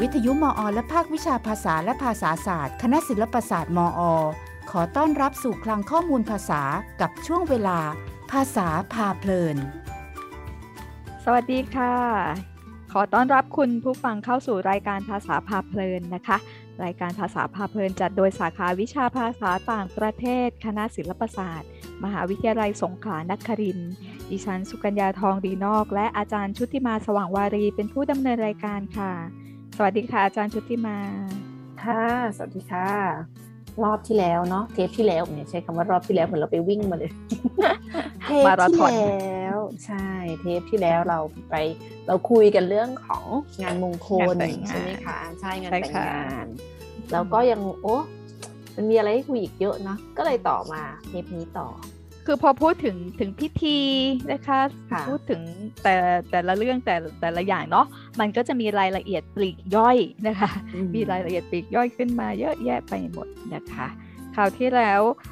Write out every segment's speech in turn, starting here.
วิทยุมอ และภาควิชาภาษาและภาษาศาสตร์ คณะศิลปศาสตร์มอ ขอต้อนรับสู่คลังข้อมูลภาษากับช่วงเวลา ภาษาพาเพลิน สวัสดีค่ะ ขอต้อนรับคุณผู้ฟังเข้าสู่รายการภาษาพาเพลินนะคะ รายการภาษาพาเพลินจัดโดยสาขาวิชาภาษาต่างประเทศ คณะศิลปศาสตร์ มหาวิทยาลัยสงขลานครินทร์ดิฉันสุกัญญาทองดีนอก และอาจารย์ชุติมาสว่างวารีเป็นผู้ดำเนินรายการค่ะ สวัสดีค่ะอาจารย์ชุติมา ค่ะ สวัสดีค่ะ รอบที่แล้วเนาะเทปที่แล้วเนี่ยใช้คำว่ารอบที่แล้วเหมือนเราไปวิ่งมาเลยเทปมาราธที่อนแล้วใช่ เทปที่แล้วเราไปเราคุยกันเรื่องของงานมงคลงานแต่งงานใช่ไหมคะใช่งานใช่แต่งค่ะงานแล้วก็ยังโอ้มันมีอะไรให้คุยอีกเยอะเนาะก็เลยต่อมาเทปนี้ต่อ คือพอพูดถึงถึงพิธีนะคะค่ะพูดถึงแต่แต่ละเรื่องแต่แต่ละอย่างเนาะมันก็จะมีรายละเอียดปลีกย่อยนะคะ มีรายละเอียดปลีกย่อยขึ้นมาเยอะแยะไปหมดนะคะคราวที่แล้วเอ่อ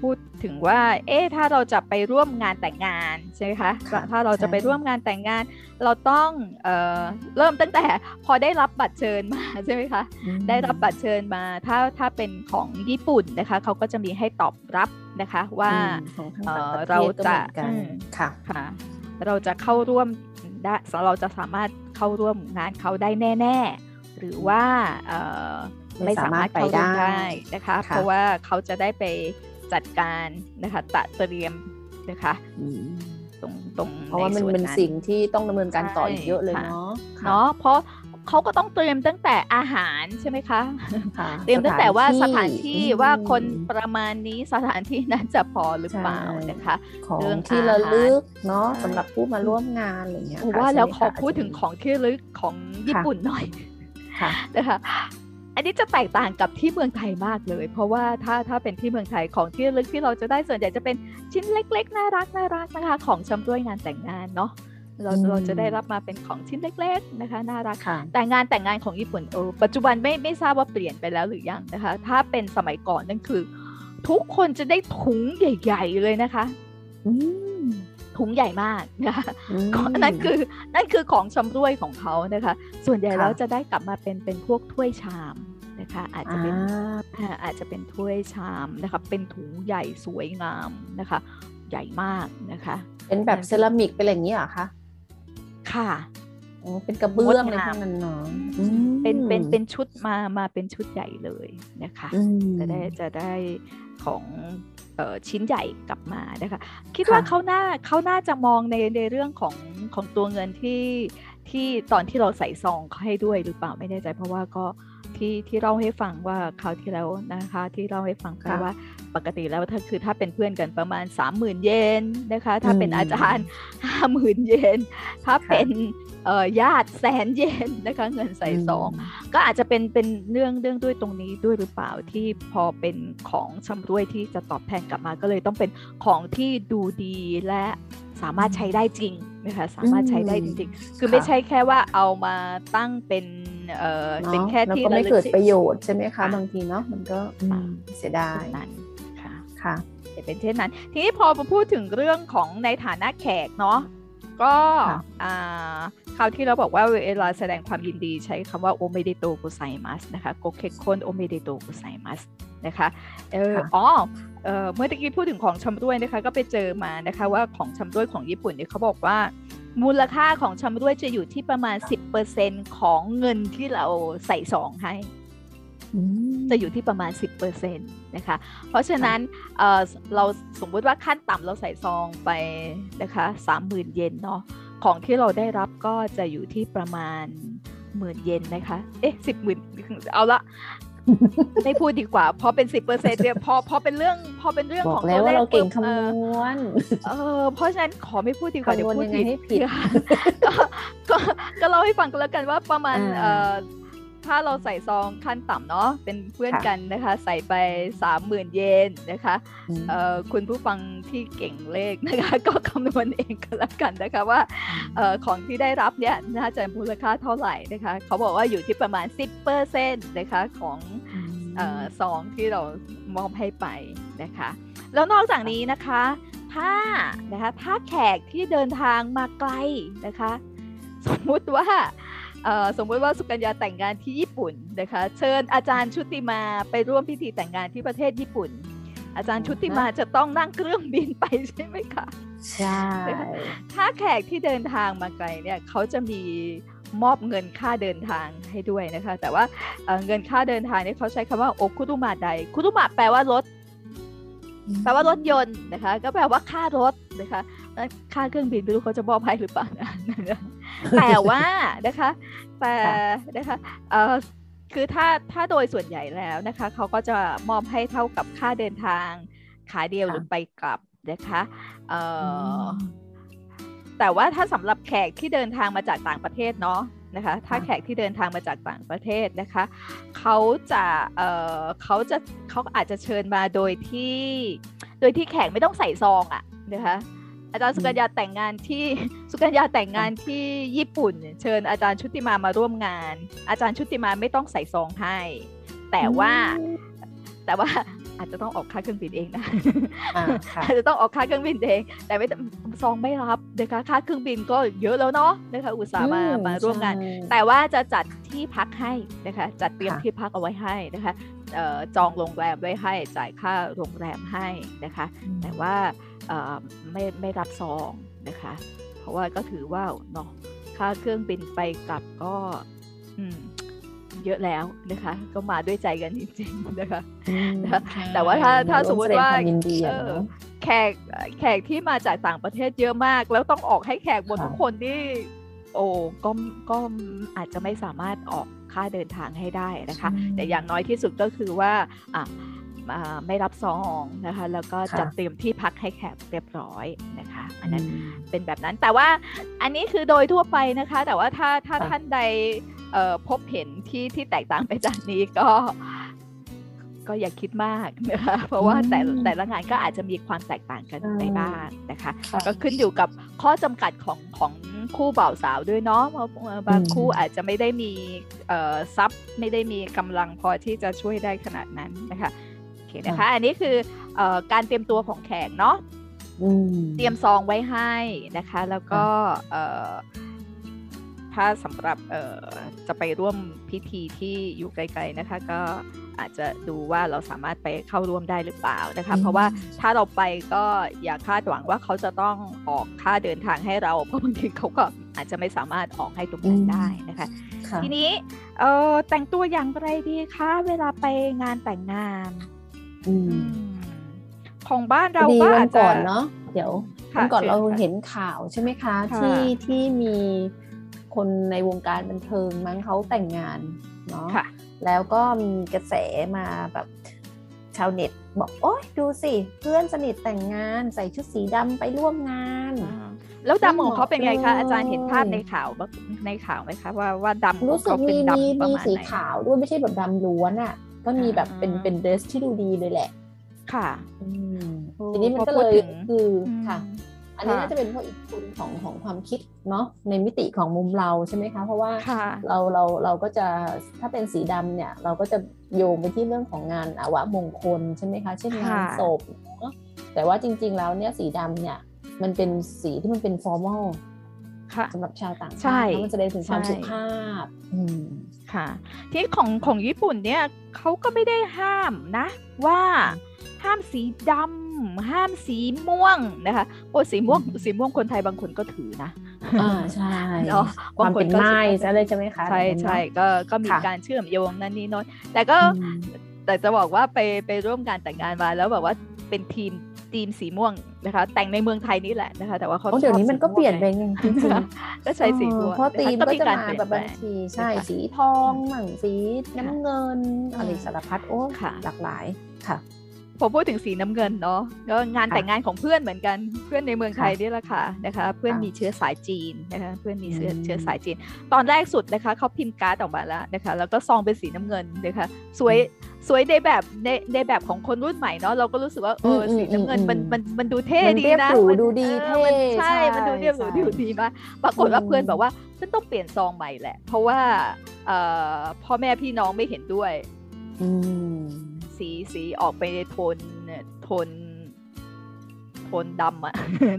พูดถึงว่า เอ๊ะถ้าเราจะไปร่วมงานแต่งงานใช่ไหมคะค่ะถ้าเราจะใช่ไปร่วมงานแต่งงาน เราต้องเอ่อเริ่มตั้งแต่พอได้รับบัตรเชิญมาใช่ไหมคะอืมได้รับบัตรเชิญมา ถ้าถ้าเป็นของญี่ปุ่นนะคะเขาก็จะมีให้ตอบรับนะคะว่าอืมของทางเอ่ต่างอประเทศเราก็จะเหมือนกันอืมค่ะค่ะ เราจะเข้าร่วมได้เราจะสามารถเข้าร่วมงานเขาได้แน่ ๆ หรือว่าเอ่อ ไม่ไม่สามารถสามารถไปเข้าร่วมได้ได้นะคะค่ะเพราะว่าเขาจะได้ไปจัดการนะคะตะเตรียมนะคะอืมตรงตรงเพราะว่ามันใส่เป็นนั้นสิ่งที่ต้องดำเนินการต่ออีกเยอะเลยใช่ค่ะเนาะค่ะเนาะเพราะเขาก็ต้องเตรียมตั้งแต่อาหารใช่ไหมคะค่ะเตรียมตั้งแต่ว่าสถานที่อืมว่าคนประมาณนี้สถานที่นั้นจะพอหรือเปล่าใช่นะคะของเรื่องที่ระลึกเนาะใช่สำหรับผู้มาร่วมงานอะไรเงี้ยโอ้ค่ะว่าแล้วใช่ขไหมอคะพูดถึงของที่ระลึกของญี่ปุ่นหน่อยค่ะนะคะ อันนี้จะแตกต่างกับที่เมืองไทยมากเลย เพราะว่าถ้าถ้าเป็นที่เมืองไทยของที่ระลึกที่เราจะได้ส่วนใหญ่จะเป็นชิ้นเล็ก ๆ น่ารักน่ารักนะคะ ของชำร่วยงานแต่งงานเนาะเราอืมเราจะได้รับมาเป็นของชิ้นเล็ก ๆ นะคะน่ารักค่ะแต่งานแต่งงานของญี่ปุ่นเออปัจจุบันไม่ไม่ทราบว่าเปลี่ยนไปแล้วหรือยังนะคะ ถ้าเป็นสมัยก่อนนั่นคือ ทุกคนจะได้ถุงใหญ่ ๆ เลยนะคะอืม ถุงใหญ่มากนะคะมก็นั่นคือนั่นคือของชำร่วยของเขานะคะ ส่วนใหญ่ค่ะแล้วจะได้กลับมาเป็นเป็นพวกถ้วยชามนะคะ อาจจะอ่าเป็นอ่าอาจจะเป็นถ้วยชามนะคะเป็นถุงใหญ่สวยงามนะคะ ใหญ่มากนะคะ เป็นแบบเซรามิกเป็นอะไรอย่างนี้เหรอคะค่ะอ๋อเป็นกระเบื้องงดอะไรงามพวกนั้นเนาะเป็นเป็นเป็นชุดมามาเป็นชุดใหญ่เลยนะคะอืมจะได้จะได้ของเอ่อ ชิ้นใหญ่กลับมานะคะคิดค่ะว่าเขาน่าเขาน่าจะมองในในเรื่องของของตัวเงินที่ที่ตอนที่เราใส่ซองเขาให้ด้วยหรือเปล่าไม่แน่ใจเพราะว่าก็ ที่ที่เล่าให้ฟังว่าคราวที่แล้วนะคะ ที่เล่าให้ฟังไปค่ะว่าปกติแล้วถ้าคือถ้าเป็นเพื่อนกันประมาณ 30,000 เยนนะคะ ถ้าเป็นอืมอาจารย์ 50,000 เยนถ้าค่ะเป็นเอ่อญาติแสนเยนนะคะเงินใส่ซอง ก็อาจจะเป็นเป็นเรื่องเรื่องด้วยตรงนี้ด้วยหรือเปล่าที่พอเป็นของชำร่วยที่จะตอบแทนกลับมาก็เลยต้องเป็นของที่ดูดีและสามารถใช้ได้จริงนะคะสามารถใช้ได้จริงๆ คือค่ะไม่ใช่แค่ว่าเอามาตั้งเป็น เอ่อเนาะเป็นแค่แล้วที่ก็ไม่ระลึเกิดฉประโยชน์ใช่ไหมคะค่ะบางทีเนาะมันก็อืมเสียดายนั้นค่ะค่ะจะเป็นเช่นนั้น ทีนี้พอมาพูดถึงเรื่องของในฐานะแขกเนาะก็ค่ะอ่าคราวที่เราบอกว่าเวลาแสดงความยินดีใช้คำว่าโอเมเดโตกุไซมัสนะคะโกเคคอนโอเมเดโตกุไซมัสนะคะเออค่ะอ๋อเออเมื่อตะกี้พูดถึงของชำร่วยนะคะ ก็ไปเจอมานะคะว่าของชำร่วยของญี่ปุ่นเนี่ยเขาบอกว่า มูลค่าของชำร่วยจะอยู่ที่ประมาณ 10%ของเงินที่เราใส่ซองให้อืมจะอยู่ที่ประมาณ 10%นะคะ เพราะฉะนั้นเอ่อเราสมมุติว่าขั้นต่ำเราใส่ซองไปนะคะ30,000 เยนเนาะของที่เราได้รับก็จะอยู่ที่ประมาณหมื่นเยนนะคะ เอ๊ะสิบหมื่นเอาละ ไม่พูดดีกว่าพอเป็น10%เนี่ยพอพอเป็นเรื่องพอเป็นเรื่องบขอองกแล้วตัวเลว่าขเราเก่งปุ๊บคำเอนอวณเออเพราะฉะนั้นขอไม่พูดดีกว่าเดี๋ยวคำนวณพูดยังไงผิดให้ผิดค่ะก็ก็ก็เล่าให้ฟังกันแล้วกันว่าประมาณอ่าเอ่อ ถ้าเราใส่ซองขั้นต่ำเนาะเป็นเพื่อนค่ะกันนะคะ ใส่ไปสามหมื่นเยนนะคะอืมเอ่อคุณผู้ฟังที่เก่งเลขนะคะ ก็คำนวณเองกันแล้วกันนะคะว่าเอ่อของที่ได้รับเนี่ยน่าจะมูลค่าเท่าไหร่นะคะ เขาบอกว่าอยู่ที่ประมาณ 10%นะคะของเอ่อซองที่เรามอบให้ไปนะคะ แล้วนอกจากนี้นะคะถ้านะคะถ้าแขกที่เดินทางมาไกลนะคะ สมมุติว่าเอ่อ สมมติว่าสุกัญญาแต่งงานที่ญี่ปุ่นนะคะ เชิญอาจารย์ชุติมาไปร่วมพิธีแต่งงานที่ประเทศญี่ปุ่น อาจารย์ชุติมาจะต้องนั่งเครื่องบินไปใช่ไหมคะใช่ถ้าแขกที่เดินทางมาไกลเนี่ยเขาจะมีมอบเงินค่าเดินทางให้ด้วยนะคะ แต่ว่าเอ่อเงินค่าเดินทางเนี่ยเขาใช้คำว่าโอคุรุมาไดคุรุมาแปลว่ารถแปลว่ารถยนต์นะคะ ก็แปลว่าค่ารถนะคะแล้ว ค่าเครื่องบินไม่รู้เขาจะมอบให้หรือเปล่านะแต่ว่านะคะ แต่นะคะเอ่อคือถ้าถ้าโดยส่วนใหญ่แล้วนะคะเขาก็จะมอบให้เท่ากับค่าเดินทางขาเดียวหรือไปกลับนะคะเอ่ออแต่ว่าถ้าสำหรับแขกที่เดินทางมาจากต่างประเทศเนาะนะคะถ้าแขกที่เดินทางมาจากต่างประเทศนะคะเขาจะเอ่อเขาจะเขาอาจจะเชิญมาโดยที่ โดยที่แขกไม่ต้องใส่ซองอะนะคะ อาจารย์สุกัญญาแต่งงานที่สุกัญญาแต่งงานที่ญี่ปุ่น เชิญอาจารย์ชุติมามาร่วมงาน อาจารย์ชุติมาไม่ต้องใส่ซองให้ แต่ว่าแต่ว่าอาจจะต้องออกค่าเครื่องบินเองนะอ่าค่ะอาจจะต้องออกค่าเครื่องบินเอง แต่ไม่ซองไม่รับนะคะค่าเครื่องบินก็เยอะแล้วเนาะนะคะอุตส่าห์มาอืมาร่วมงานใช่แต่ว่าจะจัดที่พักให้นะคะจัดเตรียมค่ะที่พักเอาไว้ให้นะคะเอ่อ จองโรงแรมไว้ให้จ่ายค่าโรงแรมให้นะคะ แต่ว่าเอ่อไม่ไม่รับซองนะคะ เพราะว่าก็ถือว่าเนาะค่าเครื่องบินไปกลับก็อืมเยอะแล้วนะคะ ก็มาด้วยใจกันจริงๆนะคะอืมนะคะใช่แต่ว่าถ้าถ้าสมมติว่าร่แสดงคยินดีอะเออเนาะแขกแขกที่มาจากต่างประเทศเยอะมาก แล้วต้องออกให้แขกหมดค่ะทุกคนนี่ โอ้ก็ก็อาจจะไม่สามารถออกค่าเดินทางให้ได้นะคะ แต่อย่างน้อยที่สุดก็คือว่าอะอ่าไม่รับซองนะคะ แล้วก็ค่ะจัดเตรียมที่พักให้แขกเรียบร้อยนะคะ อันนั้นอืมเป็นแบบนั้นแต่ว่าอันนี้คือโดยทั่วไปนะคะ แต่ว่าถ้าถ้าค่ะท่านใดเอ่อพบเห็นที่ที่แตกต่างไปจากนี้ก็ ก็อย่าคิดมากนะคะเพราะว่าแต่อืมแต่ละงานก็อาจจะมีความแตกต่างกันอืมไปบ้างนะคะค่ะก็ขึ้นอยู่กับข้อจำกัดของของคู่บ่าวสาวด้วยเนาะเพราะเอ่อบางอืมคู่อาจจะไม่ได้มีเอ่อทรัพย์ไม่ได้มีกำลังพอที่จะช่วยได้ขนาดนั้นนะคะโอเคนะคะ อันนี้คือเอ่อการเตรียมตัวของแขกเนาะอืมเตรียมซองไว้ให้นะคะ แล้วก็เอ่อถ้าสำหรับเอ่อจะไปร่วมพิธีที่อยู่ไกลๆนะคะ ก็ อาจจะดูว่าเราสามารถไปเข้าร่วมได้หรือเปล่านะคะอืมเพราะว่าถ้าเราไปก็อย่าคาดหวังว่าเขาจะต้องออกค่าเดินทางให้เราเพราะบางทีเขาก็อาจจะไม่สามารถออกให้ตรงนั้นได้นะคะค่ะทีนี้เอ่อแต่งตัวอย่างไรดีคะเวลาไปงานแต่งงานอือืมมของบ้านพเราอดีก็วัอานจจะก่อนเนาะเดี๋ยวค่ะวันก่อนเชิญเราค่ะเห็นข่าวใช่ไหมคะค่ะที่ที่มีคนในวงการบันเทิงมั้งเขาแต่งงานเนาะค่ะ แล้วก็มีกระแสมาแบบชาวเน็ตบอกโอ๊ยดูสิ เพื่อนสนิทแต่งงานใส่ชุดสีดำไปร่วมงานอ่าแล้วดำของเขาเป็นไงคะเลยอาจารย์เห็นภาพในข่าวบ้างในข่าวไหมคะ ว่าว่าดำของรู้สึกเขาเป็มีนมีดำประมีมาณสีไหนขาวด้วยไม่ใช่แบบดำล้วนอะ่ะ ก็มีแบบเป็นอ่าเป็นเดรสที่ดูดีเลยแหละ ค่ะอืมโอ้ทีนี้มันก็พอพูเลดยถึงคืออมค่ะ อันนี้ค่ะน่าจะเป็นเพราะอีกทุนของของความคิดเนาะในมิติของมุมเราใช่ไหมคะ เพราะว่าค่ะเราเราเราก็จะถ้าเป็นสีดำเนี่ย เราก็จะโยงไปที่เรื่องของงานอาวะมงคลใช่ไหมคะ เช่นงานค่ะศพเนาะแต่ว่าจริง ๆ แล้วเนี่ยสีดำเนี่ยมันเป็นสีที่มันเป็นฟอร์มอลค่ะสำหรับชาวต่างใช่ชาติแล้วมันแสดงถึงความใช่สุภาพอืมค่ะ ที่ของของญี่ปุ่นเนี่ยเขาก็ไม่ได้ห้ามนะ ว่าห้ามสีดำ ห้ามสีม่วงนะคะโอ้สีม่วงอืมสีม่วงคนไทยบางคนก็ถือนะอ่าใช่เนาะความเป็นบางคนก็ไม้สุภาพซะเลยใช่ไหมคะใช่อย่างนั้นใช่เนาะก็ก็มีค่ะการเชื่อมโยงนั่นนี่โน้นแต่ก็อืมแต่จะบอกว่าไปไปร่วมงานแต่งงานมาแล้วแบบว่าเป็นทีมทีมสีม่วงนะคะ แต่งในเมืองไทยนี่แหละนะคะ แต่ว่าเขาโอ้เดี๋ยวนี้มันก็เปลี่ยนไปไงไงจริงๆก็ใช้สีม่วงเพราะนคธีมก็จะารมาเปลี่ยนแบบแปลบางงทีใช่นะคะสีทองมั่งสีน้ำเงินค่ะอะไรสารพัดโอ้ค่ะหลากหลายค่ะ พอพูดถึงสีน้ำเงินเนาะก็งานค่ะแต่งงานของเพื่อนเหมือนกันเพื่อนในเมืองไทยค่ะนี่แหละค่ะนะคะ เพื่อนค่ะมีเชื้อสายจีนนะคะ เพื่อนมีเชื้ออืมเชื้อสายจีน ตอนแรกสุดนะคะเขาพิมพ์การ์ดออกมาแล้วนะคะ แล้วก็ซองเป็นสีน้ำเงินนะคะสวยสวยในแบบในในแบบของคนรุ่นใหม่เนาะเราก็รู้สึกว่าเอออมสีน้ำเงินอืมมันมันมันดูเท่มันดีเรียบนะหรูมันดูดีออมันเท่ใช่ มันดูเรียบหรูใช่ดูดีมากปรากฏว่าอืมเพื่อนบอกว่าฉันต้องเปลี่ยนซองใหม่แหละ เพราะว่าเอ่อพ่อแม่พี่น้องไม่เห็นด้วยอืม สีสีออกไปในโทนโทนโทนดำอะ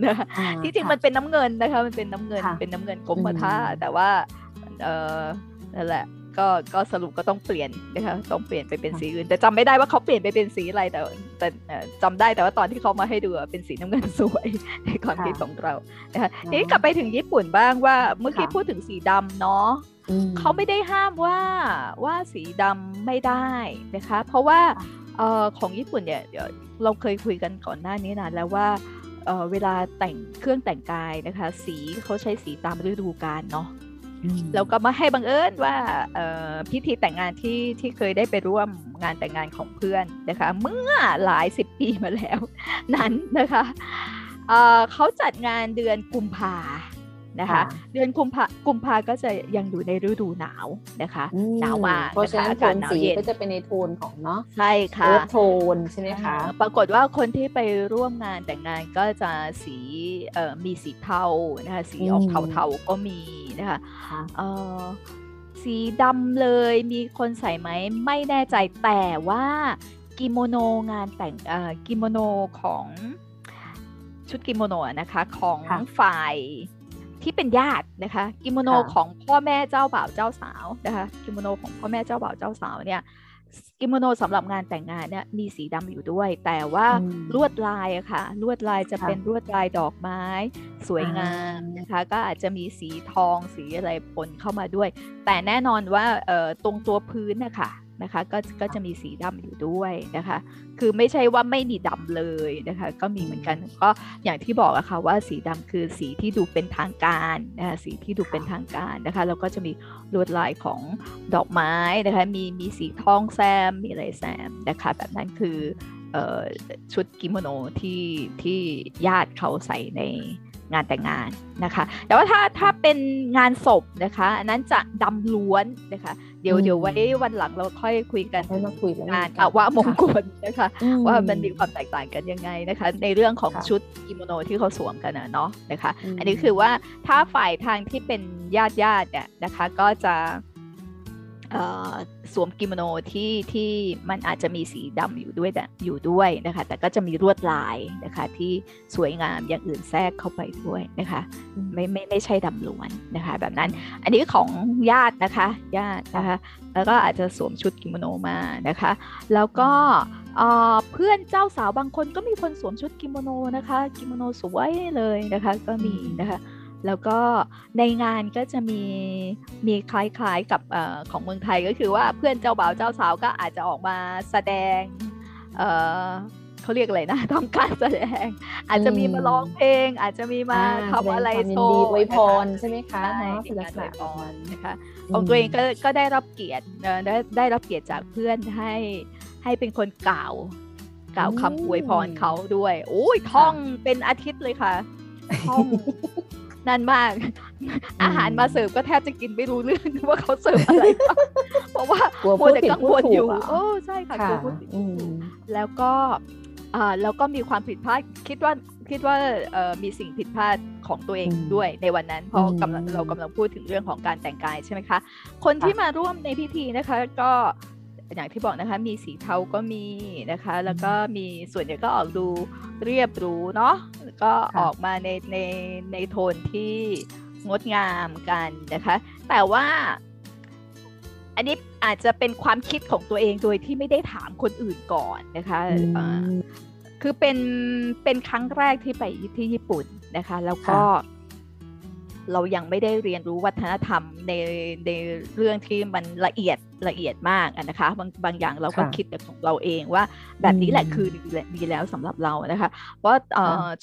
นะคะอ่าที่จริงค่ะมันเป็นน้ำเงินนะคะ มันเป็นน้ำเงินค่ะเป็นน้ำเงินกรมท่าอืมแต่ว่าเออนั่นแหละ ก็ก็สรุปก็ต้องเปลี่ยนนะคะต้องเปลี่ยนไปเป็นสีอื่น แต่จำไม่ได้ว่าเขาเปลี่ยนไปเป็นสีอะไรแต่แต่จำได้แต่ว่าตอนที่เขามาให้ดูเป็นสีน้ำเงินสวยในความคิดของเรานะคะทีนี้กลับไปถึงญี่ปุ่นบ้างว่าเมื่อกี้พูดถึงสีดำเนาะเขาไม่ได้ห้ามว่าว่าสีดำไม่ได้นะคะ เพราะว่าเออของญี่ปุ่นเนี่ยเราเคยคุยกันก่อนหน้านี้นะแล้วว่าเเวลาแต่งเครื่องแต่งกายนะคะ สีเขาใช้สีตามฤดูกาลเนาะ แล้วก็มาให้บังเอิญว่าพิธีแต่งงานที่ที่เคยได้ไปร่วมงานแต่งงานของเพื่อนนะคะ เมื่อหลายสิบปีมาแล้ว นั้นนะคะเขาจัดงานเดือนกุมภา นะคะ เดือนกุมภากุมภาก็จะยังอยู่ในฤดูหนาวนะคะหนาวมากเพราะฉะนั้นโทนสีก็จะเป็นในโทนของเนาะใช่ค่ะโทนใช่ไหมคะปรากฏว่าคนที่ไปร่วมงานแต่งงานก็จะสีเอ่อมีสีเทานะคะสีออกเทาๆก็มีนะคะเอ่อสีดำเลยมีคนใส่ไหมไม่แน่ใจแต่ว่ากิโมโนงานแต่งกิโมโนของชุดกิโมโนนะคะของฝ่าย ที่เป็นญาตินะคะ กิโมโนของพ่อแม่เจ้าบ่าวเจ้าสาวนะคะกิโมโนของพ่อแม่เจ้าบ่าวเจ้าสาวเนี่ยกิโมโนสำหรับงานแต่งงานเนี่ยมีสีดำอยู่ด้วย แต่ว่าลวดลายอะค่ะ ลวดลายจะเป็นลวดลายดอกไม้ สวยงามนะคะ ก็อาจจะมีสีทองสีอะไรปนเข้ามาด้วย แต่แน่นอนว่าตรงตัวพื้นนะคะ นะคะก็ก็จะมีสีดำอยู่ด้วยนะคะ คือไม่ใช่ว่าไม่มีดำเลยนะคะ ก็มีเหมือนกันก็อย่างที่บอกอะค่ะว่าสีดำคือสีที่ดูเป็นทางการนะคะสีที่ดูเป็นทางการนะคะแล้วก็จะมีลวดลายของดอกไม้นะคะมีมีสีทองแซมมีอะไรแซมนะคะแบบนั้นคือชุดกิโมโนที่ที่ญาติเขาใส่ใน งานแต่งงานนะคะ แต่ว่าถ้าถ้าเป็นงานศพนะคะอันนั้นจะดำล้วนนะคะ เดี๋ยวเดี๋ยวไว้วันหลังเราค่อยคุยกันมาคุยงานอาวะมงคลนะคะ ว่ามันมีความแตกต่างกันยังไงนะคะ ในเรื่องของชุดกิโมโนที่เขาสวมกันนะเนาะนะคะ อันนี้คือว่าถ้าฝ่ายทางที่เป็นญาติญาติเนี่ยนะคะ ก็จะ สวมกิโมโนที่ที่มันอาจจะมีสีดำอยู่ด้วยอยู่ด้วยนะคะ แต่ก็จะมีลวดลายนะคะ ที่สวยงามอย่างอื่นแทรกเข้าไปด้วยนะคะ ไม่ไม่ไม่ใช่ดำล้วนนะคะ แบบนั้นอันนี้ของญาตินะคะญาตินะคะ แล้วก็อาจจะสวมชุดกิโมโนมานะคะ แล้วก็เพื่อนเจ้าสาวบางคนก็มีคนสวมชุดกิโมโนนะคะ กิโมโนสวยเลยนะคะ ก็มีนะคะ แล้วก็ในงานก็จะมีมีคล้ายๆกับของเมืองไทยก็คือว่าเพื่อนเจ้าบ่าวเจ้าสาวก็อาจจะออกมาแสดงเเขาเรียกอะไรนะต้องการแสดง อาจจะมีมาร้องเพลง อาจจะมีมาทำอะไรโชว์ไวยพรใช่ไหมคะในงานอวยพรนะคะของตัวเองก็ก็ได้รับเกียรติได้ได้รับเกียรติจากเพื่อนให้ให้เป็นคนกล่าวกล่าวคำอวยพรเขาด้วยโอ้ยท่องเป็นอาทิตย์เลยค่ะท่อง นั่นมาก อาหารมาเสิร์ฟก็แทบจะกินไม่รู้เรื่องว่าเขาเสิร์ฟอะไร เพราะว่ามัวแต่กังวลอยู่โอ้ใช่ค่ะกลัวพูดผิดแล้วก็อ่าแล้วก็มีความผิดพลาดคิดว่าคิดว่าเอ่อมีสิ่งผิดพลาดของตัวเองด้วยในวันนั้น เพราะกำลังเรากำลังพูดถึงเรื่องของการแต่งกายใช่ไหมคะ คนที่มาร่วมในพิธีนะคะก็ อย่างที่บอกนะคะมีสีเทาก็มีนะคะ แล้วก็มีส่วนใหญ่ก็ออกดูเรียบหรูเนาะก็ออกมาในในในโทนที่งดงามกันนะคะ แต่ว่าอันนี้อาจจะเป็นความคิดของตัวเองโดยที่ไม่ได้ถามคนอื่นก่อนนะคะคือเป็นเป็นครั้งแรกที่ไปที่ญี่ปุ่นนะคะ แล้วก็ เรายังไม่ได้เรียนรู้วัฒนธรรมในในเรื่องที่มันละเอียดละเอียดมากนะคะบางบางอย่างเราก็คิดแต่ของเราเองว่า แบบนี้แหละคือดีแล้วสำหรับเรานะคะ เพราะ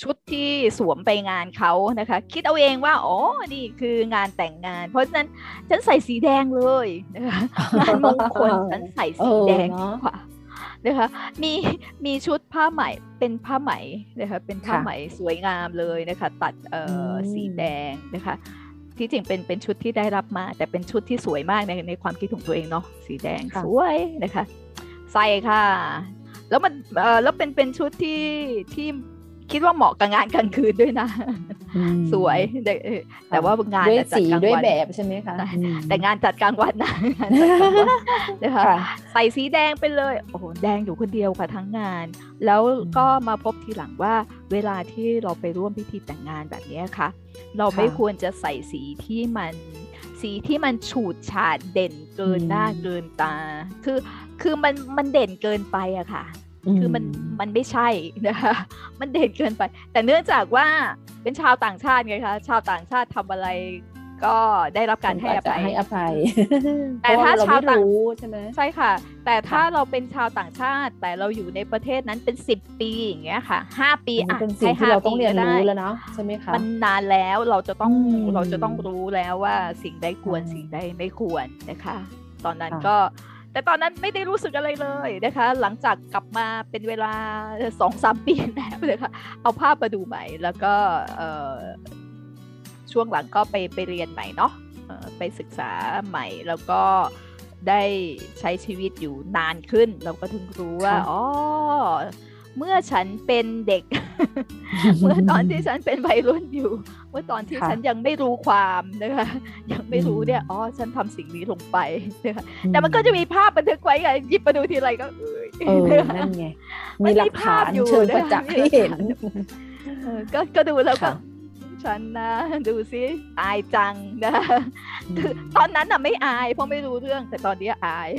ชุดที่สวมไปงานเขานะคะ คิดเอาเองว่าอ๋อนี่คืองานแต่งงาน เพราะฉะนั้นฉันใส่สีแดงเลยนะคะงานมงคลฉันใส่สีแดงกว่า นะคะมีมีชุดผ้าไหมเป็นผ้าไหมนะคะเป็นผ้าไหมสวยงามเลยนะคะ ตัดเอ่อสีแดงนะคะที่จริงเป็นเป็นชุดที่ได้รับมา แต่เป็นชุดที่สวยมากในในความคิดของตัวเองเนาะสีแดงสวยนะคะ ใส่ค่ะ แล้วมันเออแล้วเป็นเป็นชุดที่ที่ คิดว่าเหมาะกับงานกลางคืนด้วยนะ สวยแต่ว่างานจัดกลางวันด้วยแบบใช่ไหมคะแต่งานจัดกลางวันนะนะคะใส่สีแดงไปเลยโอ้โหแดงอยู่คนเดียวค่ะทั้งงาน แล้วก็มาพบทีหลังว่าเวลาที่เราไปร่วมพิธีแต่งงานแบบนี้ค่ะ เราไม่ควรจะใส่สีที่มันสสีที่มันฉูดฉาดเด่นเกินหน้าเกินตา คือคือมันมันเด่นเกินไปอะค่ะ คือมันมันไม่ใช่นะคะมันเด่นเกินไป แต่เนื่องจากว่าเป็นชาวต่างชาติไงคะชาวต่างชาติทำอะไรก็ได้รับการให้อภัยให้อภัย แต่ถ้าชาวต่างใช่ไหมใช่ค่ะ แต่ถ้าเราเป็นชาวต่างชาติ แต่เราอยู่ในประเทศนั้นเป็นสิบปีอย่างเงี้ยค่ะห้าปีอะเป็นสิ่งที่เราต้องเรียนรู้แล้วเนาะใช่ไหมคะมันนานแล้วเราจะต้องเราจะต้องรู้แล้วว่าสิ่งใดควรสิ่งใดไม่ควรนะคะ ตอนนั้นก็ แต่ตอนนั้นไม่ได้รู้สึกอะไรเลยนะคะ หลังจากกลับมาเป็นเวลาสองสามปีแล้วเลยค่ะเอาภาพมาดูใหม่ แล้วก็ช่วงหลังก็ไปไปเรียนใหม่เนาะไปศึกษาใหม่แล้วก็ได้ใช้ชีวิตอยู่นานขึ้น เราก็ถึงรู้ว่าอ๋อ เมื่อฉันเป็นเด็ก เมื่อตอนที่ฉันเป็นวัยรุ่นอยู่ เมื่อตอนที่ฉันยังไม่รู้ความนะคะยังไม่รู้เนี่ยอ๋อฉันทำสิ่งนี้ลงไปนะคะแต่มันก็จะมีภาพบันทึกไว้ไงหยิบมาดูทีไรก็เออนั่นไงมีหลักฐานเชิญประจักษ์ให้เห็นก็ก็ดูแล้วก็ ฉันนะดูซิอายจังนะคือตอนนั้นอะไม่อายเพราะไม่รู้เรื่อง แต่ตอนนี้อาย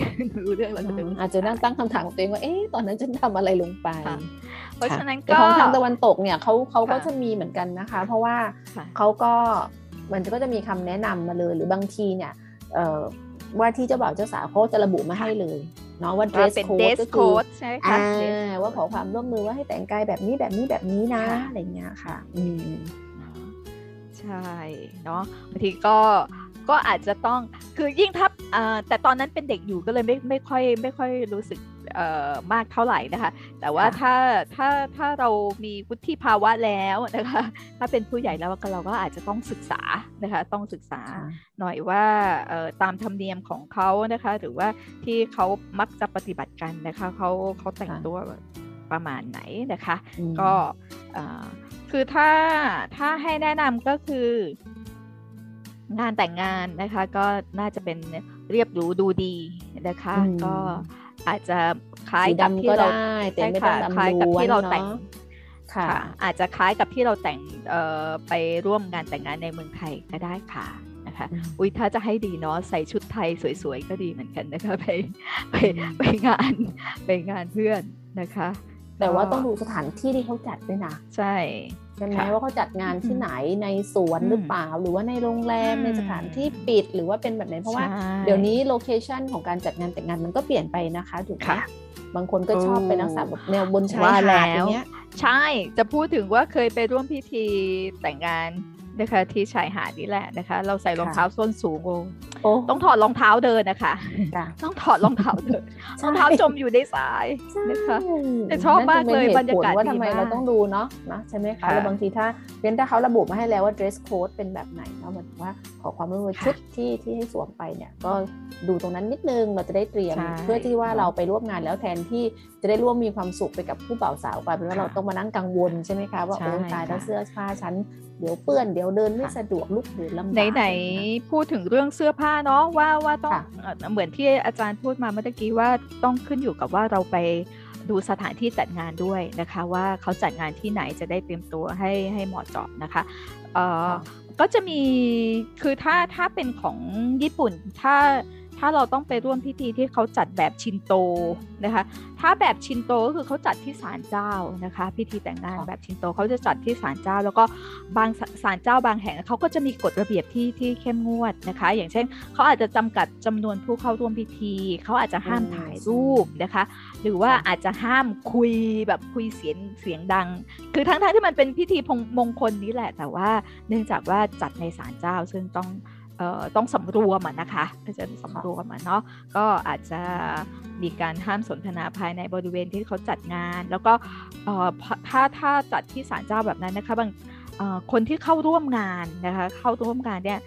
รู้เรื่องแล้วอาจจะนั่งตั้งคำถามตัวเองว่าเอ๊ะตอนนั้นฉันทำอะไรลงไป เพราะฉะนั้นก็ของทางตะวันตกเนี่ยเขาเขาก็จะมีเหมือนกันนะคะ เพราะว่าเขาก็มันก็จะมีคำแนะนำมาเลยหรือบางทีเนี่ยว่าที่เจ้าบ่าวเจ้าสาวเขาจะระบุมาให้เลยเนาะว่า dress code ก็คือว่าขอความร่วมมือว่าให้แต่งกายแบบนี้แบบนี้แบบนี้นะอะไรเงี้ยค่ะ อืม ใช่เนาะบางทีก็ก็อาจจะต้องคือยิ่งถ้าแต่ตอนนั้นเป็นเด็กอยู่ก็เลยไม่ไม่ค่อยไม่ค่อยรู้สึกมากเท่าไหร่นะคะ แต่ว่าถ้าถ้าถ้าเรามีวุฒิภาวะแล้วนะคะ ถ้าเป็นผู้ใหญ่แล้วก็เราก็อาจจะต้องศึกษานะคะ ต้องศึกษาหน่อยว่าตามธรรมเนียมของเขานะคะ หรือว่าที่เขามักจะปฏิบัติกันนะคะเขาเขาแต่งตัว ประมาณไหนนะคะ ก็คือถ้าถ้าให้แนะนำก็คืองานแต่งงานนะคะ ก็น่าจะเป็นเรียบหรูดูดีนะคะ ก็อาจจะคล้ายกับที่เราใช่ค่ะคล้ายกับที่เราแต่งค่ะ อาจจะคล้ายกับที่เราแต่งไปร่วมงานแต่งงานในเมืองไทยก็ได้ค่ะนะคะอุ้ยถ้าจะให้ดีเนาะใส่ชุดไทยสวยๆก็ดีเหมือนกันนะคะไปไปไปงานไปงานเพื่อนนะคะ แต่ว่าต้องดูสถานที่ที่เขาจัดด้วยนะใช่ใช่ไหมว่าเขาจัดงานที่ไหนในสวนหรือเปล่าหรือว่าในโรงแรมในสถานที่ปิดหรือว่าเป็นแบบไหนเพราะว่าเดี๋ยวนี้โลเคชันของการจัดงานแต่งงานมันก็เปลี่ยนไปนะคะถูกไหมบางคนก็ชอบไปนักษาแบบแนวบนชายหาดอย่างเงี้ยใช่จะพูดถึงว่าเคยไปร่วมพิธีแต่งงาน นะคะที่ชายหาดนี่แหละนะคะ เราใส่รองเท้าส้นสูงโอ้ต้องถอดรองเท้าเดินนะคะ ต้องถอดรองเท้าเดินรองเท้าจมอยู่ในสายนะคะแต่ชอบมากเลยบรรยากาศว่าทำไมเราต้องดูเนาะนะใช่ไหมคะแล้วบางทีถ้าเป็นถ้าเขาระบุมาให้แล้วว่า dress code เป็นแบบไหนเนาะเหมือนว่าขอความร่วมมือชุดที่ที่ให้สวมไปเนี่ยก็ดูตรงนั้นนิดนึงเราจะได้เตรียมเพื่อที่ว่าเราไปร่วมงานแล้วแทนที่จะได้ร่วมมีความสุขไปกับผู้บ่าวสาวกลายเป็นว่าเราต้องมานั่งกังวลใช่ไหมคะว่าโอ้ตายแล้วเสื้อผ้าฉัน เดี๋ยวเปื้อนเดี๋ยวเดินไม่สะดวกลุกเดินลำบากไหนๆพูดถึงเรื่องเสื้อผ้าเนาะว่าว่าต้องเหมือนที่อาจารย์พูดมาเมื่อกี้ว่าต้องขึ้นอยู่กับว่าเราไปดูสถานที่จัดงานด้วยนะคะ ว่าเขาจัดงานที่ไหนจะได้เตรียมตัวให้ให้เหมาะเจาะนะคะก็จะมีคือถ้าถ้าเป็นของญี่ปุ่นถ้า ถ้าเราต้องไปร่วมพิธีที่เขาจัดแบบชินโตนะคะ ถ้าแบบชินโตก็คือเขาจัดที่ศาลเจ้านะคะ พิธีแต่งงานแบบชินโตเขาจะจัดที่ศาลเจ้า แล้วก็บางศาลเจ้าบางแห่งเขาก็จะมีกฎระเบียบที่ที่เข้มงวดนะคะ อย่างเช่นเขาอาจจะจำกัดจำนวนผู้เข้าร่วมพิธีเขาอาจจะห้ามถ่ายรูปนะคะ หรือว่าอาจจะห้ามคุยแบบคุยเสียงเสียงดัง คือทั้งๆที่มันเป็นพิธีมงคลนี้แหละ แต่ว่าเนื่องจากว่าจัดในศาลเจ้าซึ่งต้อง ต้องสำรวมนะคะจะสำรวมเนาะก็อาจจะมีการห้ามสนทนาภายในบริเวณที่เขาจัดงาน แล้วก็ถ้าถ้าจัดที่ศาลเจ้าแบบนั้นนะคะบางคนที่เข้าร่วมงานนะคะเข้าร่วมงานเนี่ย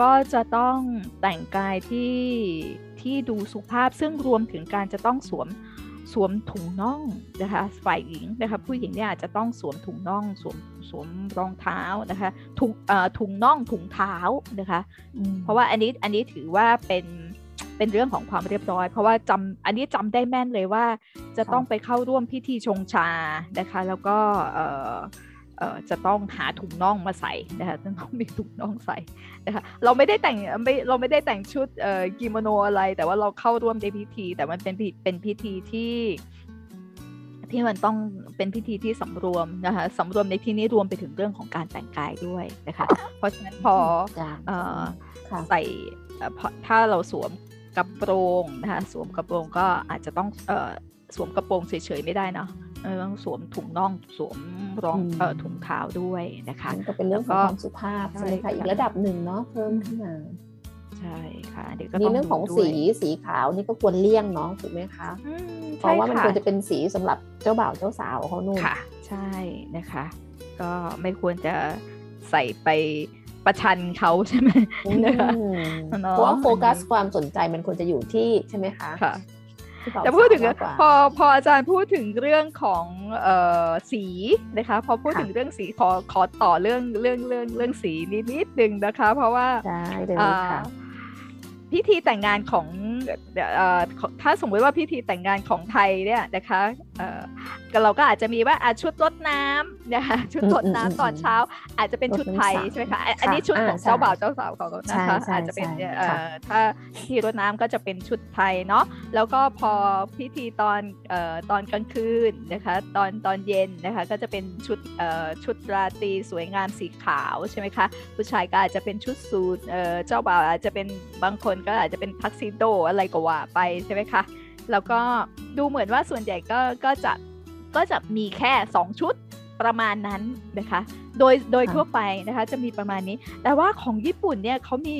ก็จะต้องแต่งกายที่ที่ดูสุภาพซึ่งรวมถึงการจะต้องสวม สวมถุงน่องนะคะฝ่ายหญิงนะคะผู้หญิงเนี่ยอาจจะต้องสวมถุงน่องสวมสวมรองเท้านะคะถุงถุงน่องถุงเท้านะคะเพราะว่าอันนี้อันนี้ถือว่าเป็นเป็นเรื่องของความเรียบร้อย เพราะว่าจำอันนี้จำได้แม่นเลยว่าจะต้องไปเข้าร่วมพิธีชงชานะคะ แล้วก็เอ่อ จะต้องหาถุงน่องมาใส่นะคะต้องมีถุงน่องใส่นะคะเราไม่ได้แต่งไม่เราไม่ได้แต่งชุดเอ่อกิโมโนอะไร แต่ว่าเราเข้าร่วมในพิธี แต่มันเป็นเป็นพิธีที่ที่มันต้องเป็นพิธีที่สำรวมนะคะสำรวมในที่นี้รวมไปถึงเรื่องของการแต่งกายด้วยนะคะ เพราะฉะนั้นพอเอ่อใส่ถ้าเราสวม กระโปรงนะคะสวมกระโปรงก็อาจจะต้องเอ่อสวมกระโปรงเฉยๆไม่ได้เนาะต้องสวมถุงน่องสวมรองเอ่อถุงเท้าด้วยนะคะก็เป็นเรื่องของความสุภาพใช่ไหมคะอีกระดับหนึ่งเนาะเพิ่มขึ้นมาใช่ค่ะเดี๋ยวก็มีเรื่องของสีสีขาวนี่ก็ควรเลี่ยงเนาะถูกไหมคะเพราะว่ามันควรจะเป็นสีสำหรับเจ้าบ่าวเจ้าสาวเขานู่นค่ะ ใช่นะคะ ก็ไม่ควรจะใส่ไป ประชันเขาใช่ไหมเพราะว่าโฟกัสความสนใจมันควรจะอยู่ที่ใช่ไหมคะค่ะแต่พูดถึงพอพออาจารย์พูดถึงเรื่องของเอ่อสีนะคะพอพูดถึงเรื่องสีขอขอต่อเรื่องเรื่องเรื่องเรื่องสีนิดนิดนึงนะคะ เพราะว่าใช่เลยค่ะพิธีแต่งงานของถ้าสมมติว่าพิธีแต่งงานของไทยเนี่ยนะคะ เราก็อาจจะมีว่าชุดรดน้ำนะคะชุดรดน้ำตอนเช้า อาจจะเป็นชุดไทยใช่ไหมคะอันนี้ชุดของเจ้าบ่าวเจ้าสาวเขานะคะอาจจะเป็นถ้าพิธีรดน้ำก็จะเป็นชุดไทยเนาะแล้วก็พอพิธีตอนตอนกลางคืนนะคะตอนตอนเย็นนะคะก็จะเป็นชุดชุดราตรีสวยงามสีขาวใช่ไหมคะผู้ชายก็อาจจะเป็นชุดสูทเจ้าบ่าวอาจจะเป็นบางคนก็อาจจะเป็นทักซิโดอะไรก็ว่าไปใช่ไหมคะ แล้วก็ดูเหมือนว่าส่วนใหญ่ก็ก็จะก็จะมีแค่ 2 ชุดประมาณนั้นนะคะ โดยโดยทั่วไปนะคะจะมีประมาณนี้ แต่ว่าของญี่ปุ่นเนี่ยเขามี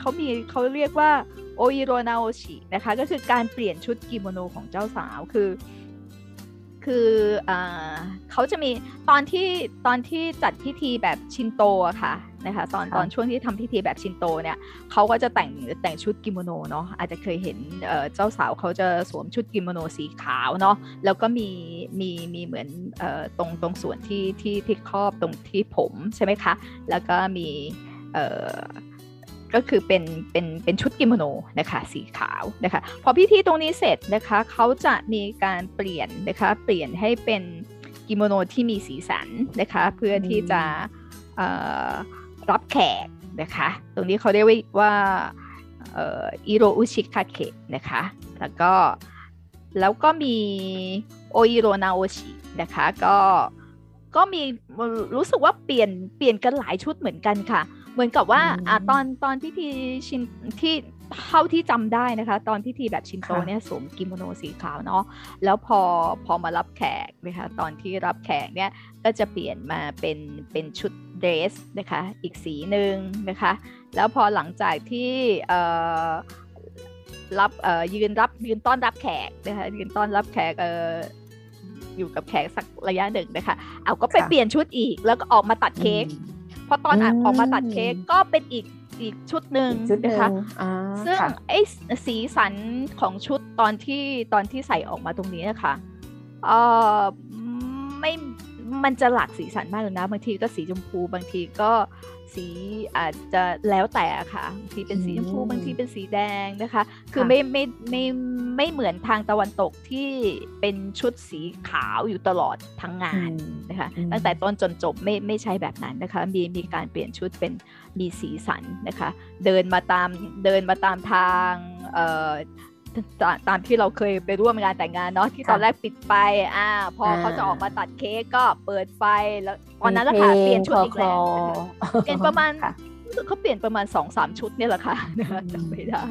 เขามีเขาเรียกว่าโออิโรนาโอชินะคะ ก็คือการเปลี่ยนชุดกิโมโนของเจ้าสาวคือ คือเขาจะมีตอนที่ตอนที่จัดพิธีแบบชินโตอะค่ะนะคะตอนตอนช่วงที่ทำพิธีแบบชินโตเนี่ยเขาก็จะแต่งแต่งชุดกิโมโนเนาะอาจจะเคยเห็นเจ้าสาวเขาจะสวมชุดกิโมโนสีขาวเนาะแล้วก็มีมีมีเหมือนตรงตรงส่วนที่ที่ที่ครอบตรงที่ผมใช่ไหมคะ แล้วก็มี ก็คือเป็นเป็นเป็นชุดกิโมโนนะคะสีขาวนะคะพอพิธีตรงนี้เสร็จนะคะเขาจะมีการเปลี่ยนนะคะเปลี่ยนให้เป็นกิโมโนที่มีสีสันนะคะเพื่อที่จะรับแขกนะคะตรงนี้เขาเรียกว่าอิโรอุชิคาเคะนะคะแล้วก็แล้วก็มีโออิโรนาโอชินะคะก็ก็มีรู้สึกว่าเปลี่ยนเปลี่ยนกันหลายชุดเหมือนกันค่ะ เหมือนกับว่าอ่าตอนตอนพิธีชินที่เท่าที่จำได้นะคะ ตอนพิธีแบบชินโตเนี่ยสวมกิโมโนสีขาวเนาะแล้วพอพอมารับแขกนะคะตอนที่รับแขกเนี่ยก็จะเปลี่ยนมาเป็นเป็นชุดเดรสนะคะอีกสีหนึ่งนะคะ แล้วพอหลังจากที่เอ่อรับเอ่อยืนรับยืนต้อนรับแขกนะคะยืนต้อนรับแขกเอ่ออยู่กับแขกสักระยะหนึ่งนะคะเอาก็ไปเปลี่ยนชุดอีกแล้วก็ออกมาตัดเค้ก พอตอนออกมาตัดเค้กก็เป็นอีกอีกชุดหนึ่งนะคะซึ่งไอ้สีสันของชุดตอนที่ตอนที่ใส่ออกมาตรงนี้นะคะเออไม่ มันจะหลากสีสันมากเลยนะ บางทีก็สีชมพู บางทีก็สีอาจจะแล้วแต่ค่ะบางทีเป็นสีชมพูบางทีเป็นสีแดงนะคะ คือไม่ไม่ไม่ไม่เหมือนทางตะวันตกที่เป็นชุดสีขาวอยู่ตลอดทั้งงานนะคะ ตั้งแต่ต้นจนจบไม่ไม่ใช่แบบนั้นนะคะ มีมีการเปลี่ยนชุดเป็นมีสีสันนะคะ เดินมาตามเดินมาตามทางเอ่อ ตามที่เราเคยไปร่วมงานแต่งงานเนาะที่ตอนแรกปิดไฟอ่า พอเขาจะออกมาตัดเค้กก็เปิดไฟแล้วตอนนั้นแหละค่ะเปลี่ยนชุดอีกแล้วเปลี่ยนประมาณเขาเปลี่ยนประมาณสองสามชุดเนี่ยแหละค่ะจำไม่ได้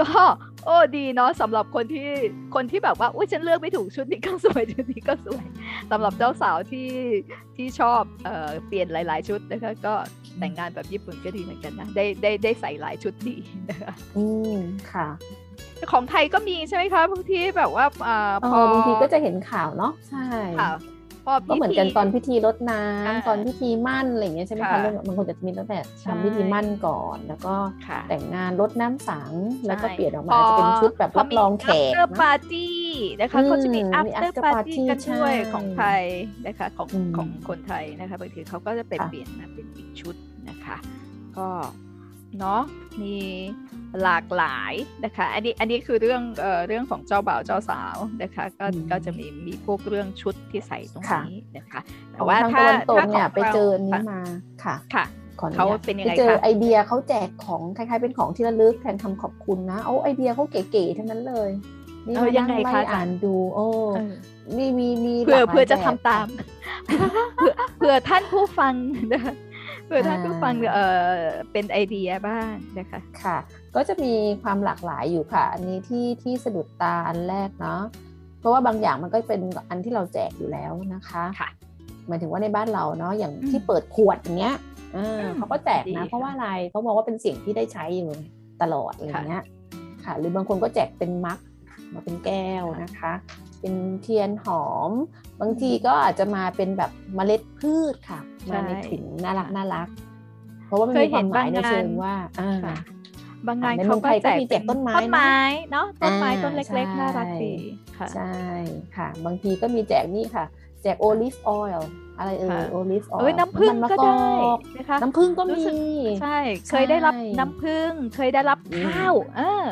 ก็โอ้ดีเนาะสำหรับคนที่คนที่แบบว่าอุ้ยฉันเลือกไม่ถูกชุดนี้ก็สวยชุดนี้ก็สวยสำหรับเจ้าสาวที่ที่ชอบเอ่อเปลี่ยนหลาย ๆ ชุดนะคะก็แต่งงานแบบญี่ปุ่นก็ดีเหมือนกันนะได้ได้ได้ใส่หลายชุดดีนะคะอืมค่ะ ของไทยก็มีใช่ไหมคะบางทีแบบว่าพอบางทีก็จะเห็นข่าวเนาะใช่ก็เหมือนกันตอนพิธีรดน้ำตอนพิธีมั่นอะไรอย่างเงี้ยใช่ไหมคะเรื่องบางคนจะมีตั้งแต่ทำพิธีมั่นก่อน แล้วก็แต่งงานรดน้ำสังแล้วก็เปลี่ยนออกมาจะเป็นชุดแบบรับรองแขก after party นะคะเขาจะมี after party กันด้วยของไทยนะคะของของคนไทยนะคะบางทีเขาก็จะเป็นเปลี่ยนมาเป็นอีกชุดนะคะ ก็ เนาะมีหลากหลายนะคะอันนี้อันนี้คือเรื่องเอ่อเรื่องของเจ้าบ่าวเจ้าสาวนะคะก็ก็จะมีมีพวกเรื่องชุดที่ใส่ตรงนี้นะคะแต่ว่าถ้าถ้าเนี่ยไปเจอนี้มาค่ะค่ะเขาเป็นยังไงคะไปเจอไอเดียเขาแจกของคล้ายๆเป็นของที่ระลึกแทนคำขอบคุณนะเอาไอเดียเขาเก๋ๆทั้งนั้นเลยนี่มายังไงคะอ่านดู โอ้มีมีมีเพื่อเพื่อจะทำตามเพื่อท่านผู้ฟัง นะคะเพื่อท่านผู้ฟังเออเป็นไอเดียบ้างนะคะค่ะ ก็จะมีความหลากหลายอยู่ค่ะ อันนี้ที่ที่สะดุดตาอันแรกเนาะเพราะว่าบางอย่างมันก็เป็นอันที่เราแจกอยู่แล้วนะคะค่ะหมายถึงว่าในบ้านเราเนาะอย่างที่เปิดขวดอย่างเงี้ยเขาก็แจกนะ เพราะว่าอะไรเขาบอกว่าเป็นสิ่งที่ได้ใช้อยู่ตลอดอะไรเงี้ยค่ะ หรือบางคนก็แจกเป็น mug มาเป็นแก้วนะคะ เป็นเทียนหอม บางทีก็อาจจะมาเป็นแบบเมล็ดพืชค่ะ มาในถุงน่ารักน่ารัก เพราะว่ามันมีความหมายในเชิงว่าบางงานเขาก็แจกเป็นต้นไม้ต้นไม้เนาะต้นไม้ต้นเล็กๆน่ารักดีค่ะใช่ค่ะ บางทีก็มีแจกนี่ค่ะ แจก olive oil อะไรเออ olive oil น้ำผึ้งก็ได้นะคะน้ำผึ้งก็มี ใช่ เคยได้รับน้ำผึ้งเคยได้รับข้าว เออ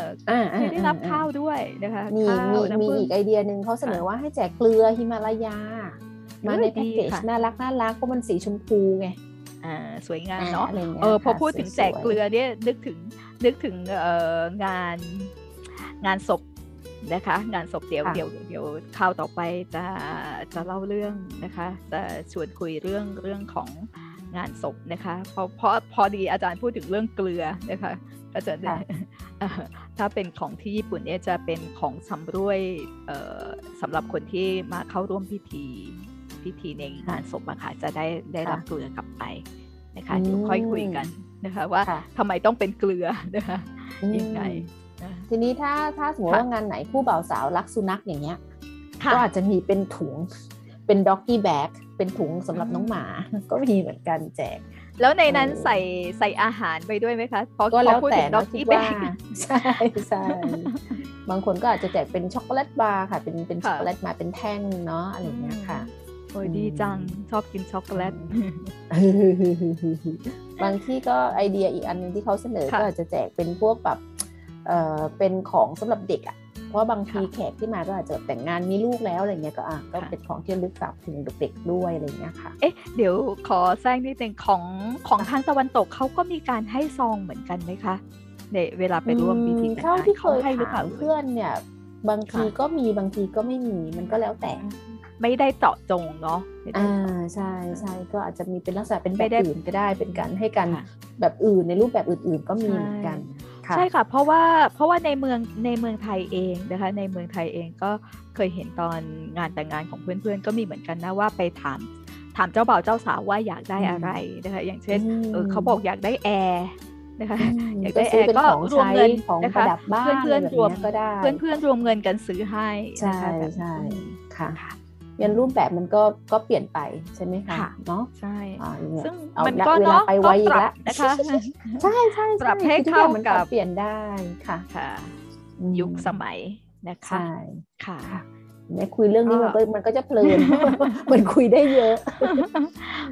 เคยได้รับข้าวด้วยนะคะมีมีมีอีกไอเดียหนึ่งเขาเสนอว่าให้แจกเกลือฮิมาลายา มาในแพ็กเกจน่ารักน่ารักเพราะมันสีชมพูไงอ่าสวยงามเนาะเออพอพูดถึงแจกเกลือเนี่ยนึกถึงนึกถึงเอ่องานงานศพ นะคะ งานศพเดี๋ยวเดี๋ยวเดี๋ยวข่าวต่อไปจะจะเล่าเรื่องนะคะ จะชวนคุยเรื่องเรื่องของงานศพนะคะเพราะเพราะพอดีอาจารย์พูดถึงเรื่องเกลือนะคะก็จะถ้าเป็นของที่ญี่ปุ่นเนี่ยจะเป็นของสำรวยสำหรับคนที่มาเข้าร่วมพิธีพิธีในงานศพอะค่ะจะได้ได้รับเกลือกลับไปนะคะเดี๋ยวค่อยคุยกันนะคะ ว่าทำไมต้องเป็นเกลือนะคะยังไง ทีนี้ถ้าถ้าสมมติว่างานไหนคู่บ่าวสาวรักสุนัขอย่างเงี้ยก็อาจจะมีเป็นถุงเป็น doggy bag เป็นถุงสำหรับน้องหมา ก็มีเหมือนกันแจก แล้วในนั้นใส่ใส่อาหารไปด้วยไหมคะเพราะก็แล้วแต่ doggy bagใช่ใช่บางคนก็อาจจะแจกเป็นช็อกโกแลตบาร์ค่ะ เป็นเป็นช็อกโกแลตมาเป็นแท่งเนาะอะไรเงี้ยค่ะโอ้ยดีจังชอบกินช็อกโกแลตบางทีก็ไอเดียอีกอันนึงที่เขาเสนอก็อาจจะแจกเป็นพวกแบบ เป็นของสำหรับเด็กอะเพราะบางทีแขกที่มาก็อาจจะแต่งงานมีลูกแล้วอะไรเงี้ยก็อะก็เป็นของที่ลึกฝากถึงเด็กๆด้วยอะไรเงี้ยค่ะเอ๊ะเดี๋ยวขอแทรกนิดนึงของของทางตะวันตกเขาก็มีการให้ซองเหมือนกันไหมคะในเวลาไปร่วมพิธีแต่งงานเท่าที่เคยถามเพื่อนเนี่ยบางทีก็มีบางทีก็ไม่มีมันก็แล้วแต่ ไม่ได้เจาะจงเนาะอ่าใช่ใช่ก็อาจจะมีเป็นลักษณะเป็นแบบอื่นก็ได้เป็นการให้กันแบบอื่นในรูปแบบอื่น ๆ ก็มีเหมือนกัน ใช่ค่ะ เพราะว่าเพราะว่าในเมืองในเมืองไทยเองนะคะ ในเมืองไทยเองก็เคยเห็นตอนงานแต่งงานของเพื่อนๆ ก็มีเหมือนกันนะว่าไปถามถามเจ้าบ่าวเจ้าสาวว่าอยากได้อะไรนะคะอย่างเช่นเออเขาบอกอยากได้แอร์นะคะอยากได้แอร์ก็รวมเงินนะคะเพื่อนเพื่อนรวมเพื่อนเพื่อนรวมเงินกันซื้อให้ใช่ใช่ค่ะ ยันรูปแบบมันก็ก็เปลี่ยนไปใช่ไหมคะเนาะใช่ซึ่งมันก็เนาะไปไวอีกแล้วนะคะใช่ใช่ปรับให้เข้ากับเปลี่ยนได้ค่ะค่ะ ยุคสมัยนะคะใช่ค่ะแม่คุยเรื่องนี้มันก็มันก็จะเพลินมันคุยได้เยอะ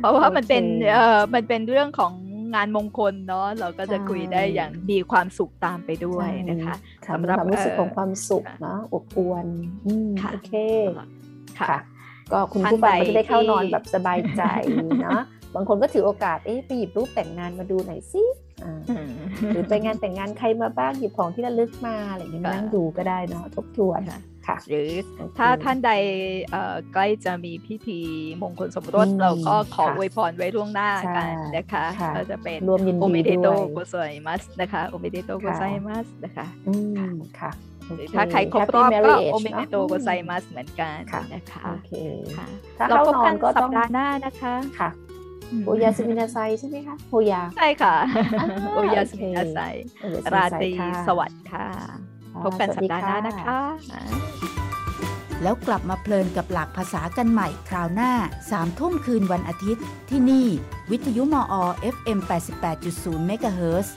เพราะว่ามันเป็นเอ่อมันเป็นเรื่องของงานมงคลเนาะเราก็จะคุยได้อย่างมีความสุขตามไปด้วยนะคะสำหรับความรู้สึกของความสุขนะอบอวลโอเคค่ะ ก็คุณผู้ฟังก็จะได้เข้านอนแบบสบายใจเนาะบางคนก็ถือโอกาสเอ๊ะไปหยิบรูปแต่งงานมาดูหน่อยสิหรือไปงานแต่งงานใครมาบ้างหยิบของที่ระลึกมาอะไรอย่างเงี้ยนั่งดูก็ได้เนาะทบทวนค่ะหรือถ้าท่านใดใกล้จะมีพิธีมงคลสมรสเราก็ขออวยพรไว้ล่วงหน้ากันนะคะก็จะเป็นรวมยินดีด้วยโอเมเดโตโกไซมัสนะคะโอเมเดโตโกไซมัสนะคะค่ะ ถ้าใครครบรอบก็ おめでとうございます เหมือนกันนะคะโอเคถ้าเราพบกันสัปดาห์หน้านะคะค่ะ おやすみなさい ใช่ไหมคะ おやใช่ค่ะ おやすみなさい ราตรีสวัสดิ์ค่ะ พบกันสัปดาห์หน้านะคะ แล้วกลับมาเพลินกับหลักภาษากันใหม่คราวหน้าสามทุ่มคืนวันอาทิตย์ ที่นี่ วิทยุมอ FM 88.0เมกะเฮิร์